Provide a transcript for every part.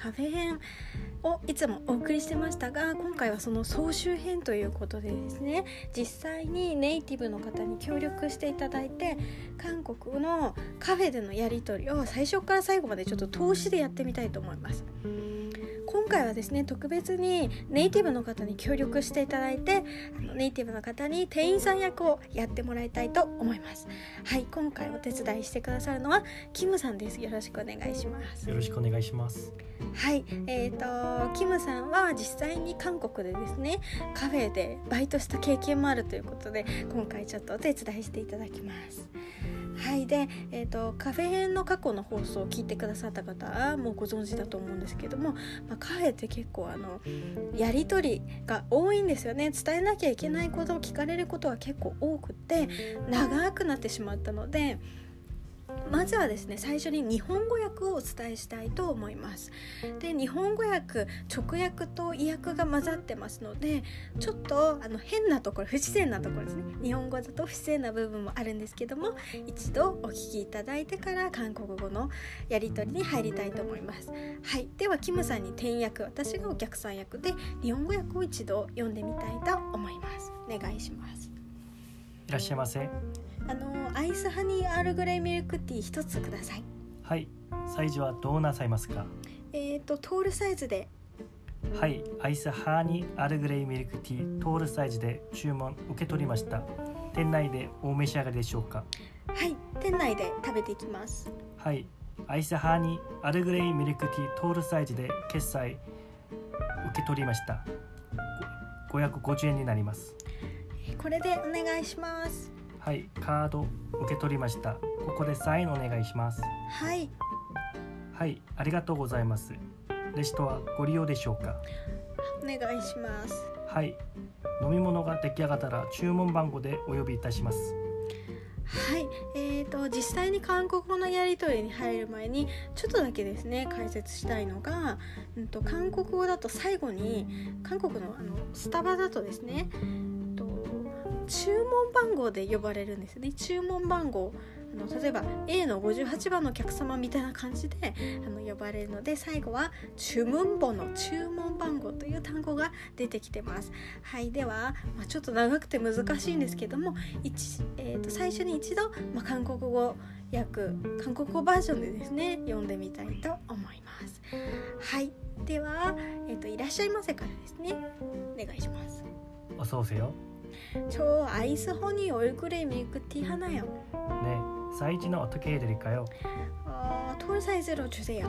カフェ編をいつもお送りしてましたが今回はその総集編ということでですね実際にネイティブの方に協力していただいて韓国のカフェでのやり取りを最初から最後までちょっと投資でやってみたいと思います。今回はですね特別にネイティブの方に協力していただいてあのネイティブの方に店員さん役をやってもらいたいと思います。はい今回お手伝いしてくださるのはキムさんです。よろしくお願いします。よろしくお願いします。はいえーと、キムさんは実際に韓国でですねカフェでバイトした経験もあるということで今回ちょっとお手伝いしていただきますはいで、えーと、カフェ編の過去の放送を聞いてくださった方はもうご存知だと思うんですけども、まあ、カフェって結構あのやり取りが多いんですよね。伝えなきゃいけないことを聞かれることは結構多くて長くなってしまったのでまずはですね最初に日本語訳をお伝えしたいと思います。で日本語訳直訳と意訳が混ざってますのでちょっとあの変なところ不自然なところですね。日本語だと不自然な部分もあるんですけども一度お聞きいただいてから韓国語のやり取りに入りたいと思います。はい。ではキムさんに転訳私がお客さん役で日本語訳を一度読んでみたいと思います。お願いします。いらっしゃいませ。あのアイスハニーアールグレイミルクティー一つください。はい。サイズはどうなさいますか？えーっと、トールサイズで。はい。アイスハニーアールグレイミルクティートールサイズで注文受け取りました。店内でお召し上がりでしょうか？はい。店内で食べていきます。はい。アイスハニーアールグレイミルクティートールサイズで決済受け取りました。550円になります。これでお願いしますはいカード受け取りました。ここでサインお願いします。はい。はいありがとうございます。レシトはご利用でしょうか？お願いします。はい。飲み物が出来上がったら注文番号でお呼びいたします。はい、えーと、実際に韓国語のやり取りに入る前にちょっとだけですね解説したいのが、うんと、韓国語だと最後に韓国のあのスタバだとですね注文番号で呼ばれるんですね注文番号あの例えば A の58番のお客様みたいな感じであの呼ばれるので最後は注文簿の注文番号という単語が出てきてますはいでは、まあ、ちょっと長くて難しいんですけども、えー、と最初に一度、まあ、韓国語訳韓国語バージョンでですね読んでみたいと思いますはいでは、えーと、いらっしゃいませからですねお願いします어서오세요 저 아이스 허니 얼그레이 밀크티 하나요. 네, 사이즈는 어떻게 해드릴까요? 어, 톨 사이즈로 주세요.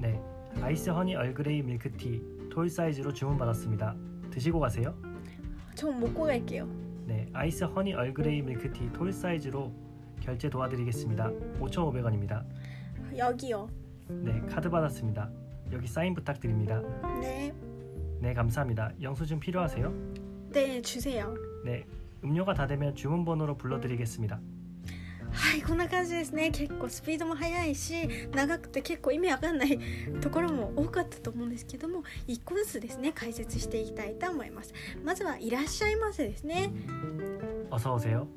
네, 아이스 허니 얼그레이 밀크티 톨 사이즈로 주문받았습니다. 드시고 가세요. 전 먹고 갈게요. 네, 아이스 허니 얼그레이 밀크티 톨 사이즈로 결제 도와드리겠습니다. 5,500원입니다. 여기요. 네, 카드 받았습니다. 여기 사인 부탁드립니다. 네. 네, 감사합니다. 영수증 필요하세요? 네, 주세요. 네, 음료가 다 되면 주문 번호로 불러드리겠습니다. はいこんな感じですね結構スピードも速いし長くて結構意味わかんないところも多かったと思うんですけども1個ずつですね解説していきたいと思いますまずはいらっしゃいませですね 어서 오세요.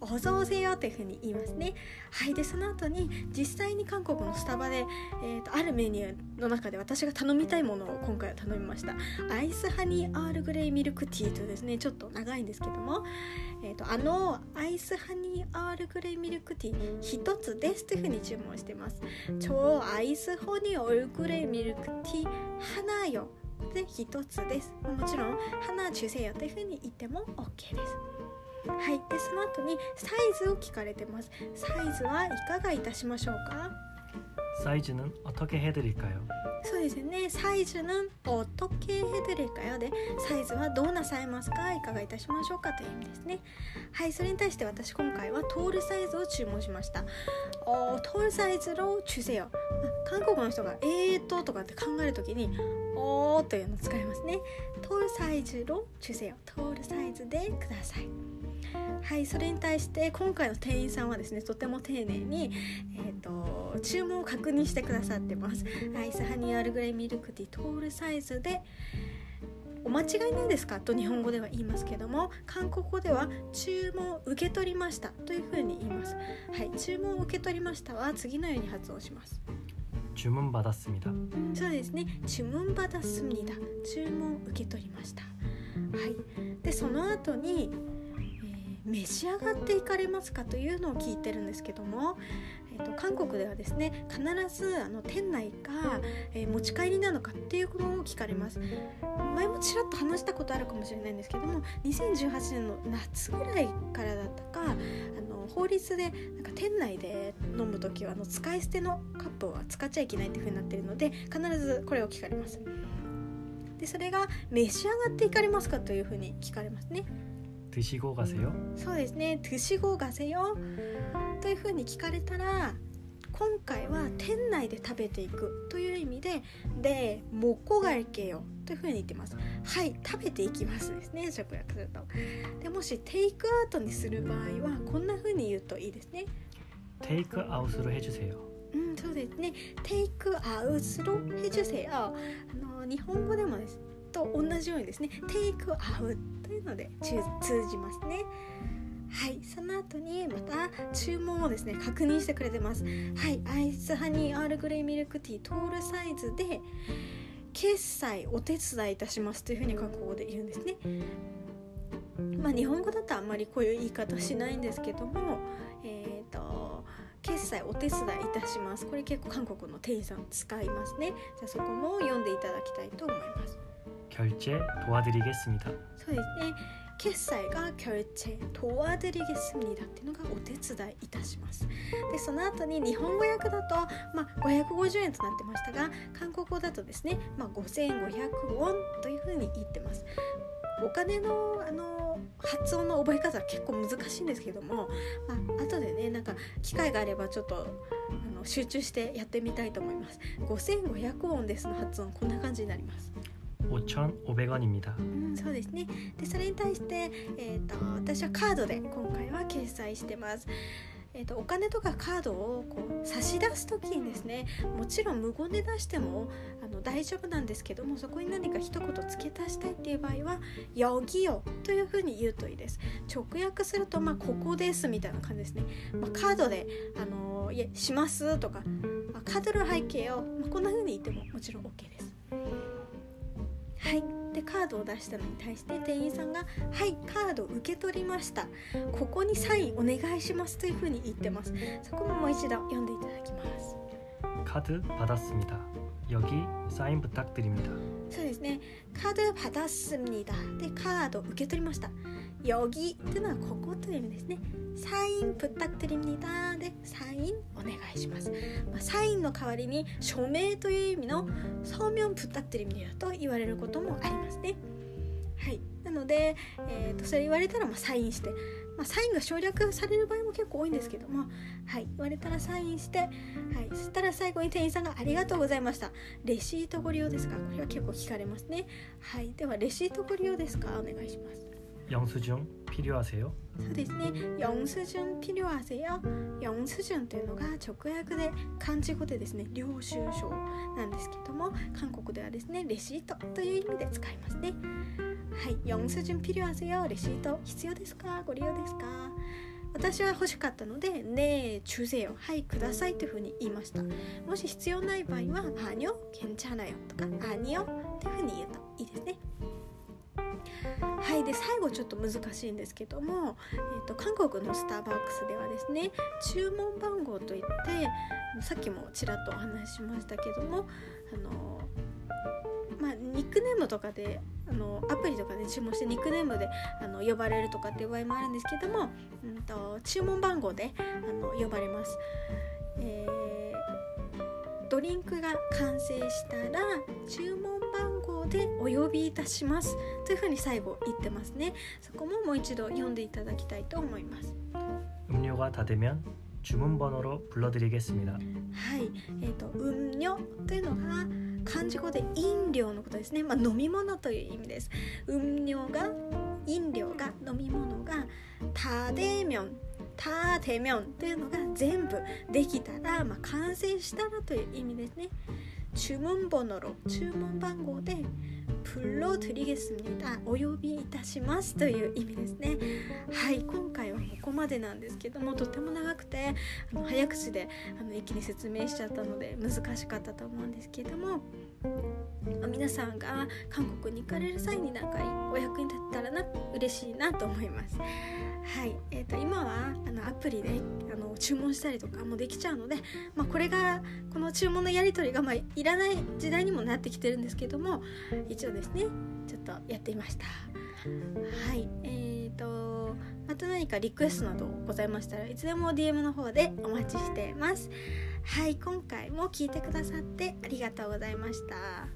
うん、おぞおせよというふうに言いますね。はい、でその後に実際に韓国のスタバで、えーと、あるメニューの中で私が頼みたいものを今回は頼みました。アイスハニーアールグレイミルクティーというですねちょっと長いんですけども、えーと、あのアイスハニーアールグレイミルクティー一つですというふうに注文してます。超アイスハニーアールグレイミルクティー花よで一つです。もちろん花中世よというふうに言っても OK です。 はいでその後にサイズを聞かれてますサイズはいかがいたしましょうかサイズ는어떻게해드릴까요そうですねサイズ는어떻게해드릴까요でサイズはどうなさいますかいかがいたしましょうかという意味ですねはいそれに対して私今回はトールサイズを注文しましたおトールサイズを주세요韓国の人がえーととかって考えるときに おーというのを使いますねトールサイズを주세요トールサイズでくださいはいそれに対して今回の店員さんはですねとても丁寧に、えーと、注文を確認してくださってますアイスハニーアルグレイミルクティートールサイズでお間違いないですかと日本語では言いますけども韓国語では注文を受け取りましたというふうに言いますはい注文を受け取りましたは次のように発音します 주문받았습니다 うんそうですね注文받았습니다注文受け取りましたはいでその後に、えー召し上がっていかれますかというのを聞いてるんですけども、え ー、と韓国ではですね必ずあの店内が、えー持ち帰りなのかっていうのを聞かれます。前もちらっと話したことあるかもしれないんですけども2018年の夏ぐらいからだったかあの法律でなんか店内で飲む時はあの使い捨てのカップは使っちゃいけないっていう風になってるので必ずこれを聞かれます。でそれが召し上がっていかれますかという風に聞かれますね。 드시고 가세요 そうですね「드시고 가세요」というふうに聞かれたら今回は店内で食べていくという意味で「で먹고갈게요」というふうに言ってますはい食べていきますですね直訳するとでもしテイクアウトにする場合はこんなふうに言うといいですね 테이크 아웃으로 해주세요 うんそうですねテイクアウトロヘジュセあの日本語でもです と同じようにですねテイクアウトというので通じますね。はいその後にまた注文をですね確認してくれてます。はいアイスハニーアールグレイミルクティートールサイズで決済お手伝いいたしますというふうに韓国語で言うんですね。まあ日本語だとあんまりこういう言い方しないんですけどもえっ、と決済お手伝いいたします。これ結構韓国の店員さん使いますね。じゃあそこも読んでいただきたいと思います。 결제 도와드리겠습니다 そうですね決済が결제 도와드리겠습니다っていうのがお手伝いいたしますでその後に日本語訳だと、まあ、550円となってましたが韓国語だとですね、まあ、5500ウォンというふうに言ってますお金のあの発音の覚え方は結構難しいんですけども、まあ後でねなんか機会があればちょっとあの集中してやってみたいと思います5500ウォンですの発音こんな感じになります おちゃんおべがにみだ。うん、そうですね。で、それに対して、えっ、ー、と、私はカードで今回は決済してます。えーと、お金とかカードをこう差し出す時にですねもちろん無言で出してもあの大丈夫なんですけどもそこに何か一言付け足したいっていう場合は「よぎよ」というふうに言うといいです直訳すると「まあ、ここです」みたいな感じですね、まあ、カードで「あの、いえします」とか、まあ、カードの背景を、まあ、こんなふうに言ってももちろんオッケーですはいでカードを出したのに対して店員さんが「はいカード受け取りましたここにサインお願いします」というふうに言ってますそこももう一度読んでいただきます 카드 받았습니다 여기 사인 부탁드립니다 そうですねカード받았습니다でカード受け取りました여기というのはここという意味ですねサイン부탁드립니다でサインお願いします、まあ、サイン の代わりに署名という意味の総名プったってる意味だと言われることもありますね。はい、なので、えーと、とそれ言われたらまあサインして、まあ、サインが省略される場合も結構多いんですけども、はい、言われたらサインして、はい、そしたら最後に店員さんが「ありがとうございました」「レシートご利用ですか?」これは結構聞かれますね。はい、ではレシートご利用ですか？お願いします。 영수증 필요하세요 そうですね。영수증필요하세요。영수증というのが直訳で漢字語でですね、領収書なんですけども、韓国ではですね、レシートという意味で使いますね。はい、영수증필요하세요。レシート必要ですか？ご利用ですか？私は欲しかったので、ね주세요。はい、くださいというふうに言いました。もし必要ない場合は、아니요괜찮아요とか、아니요というふうに言うといいですね。 はいで最後ちょっと難しいんですけども、えー、と韓国のスターバックスではですね注文番号といってさっきもちらっとお話ししましたけどもあのまあ、ニックネームとかであのアプリとかで注文してニックネームであの呼ばれるとかっていう場合もあるんですけども、うん、と注文番号であの呼ばれます。えードリンクが完成したら注文でお呼びいたしますというふうに最後言ってますねそこももう一度読んでいただきたいと思います 음료가 다 되면 주문 번호로 불러드리겠습니다 はいえー、と음료というのが漢字語で飲料のことですね、まあ、飲み物という意味です음료が飲料が飲み物が다되면 다 되면というのが全部できたら、まあ、完成したらという意味ですね 注文簿の注文番号で 불러드리겠습니다お呼びいたしますという意味ですねはい今回はここまでなんですけどもとっても長くてあの早口であの一気に説明しちゃったので難しかったと思うんですけども皆さんが韓国に行かれる際になんかお役に立ったらな嬉しいなと思いますはい、えーと、今はあのアプリであの注文したりとかもできちゃうので、まあ、これがこの注文のやり取りが、まあ、いらない時代にもなってきてるんですけども一応 ですね。ちょっとやってみました。はい。えーとまた何かリクエストなどございましたらいつでも DM の方でお待ちしています。はい。今回も聞いてくださってありがとうございました。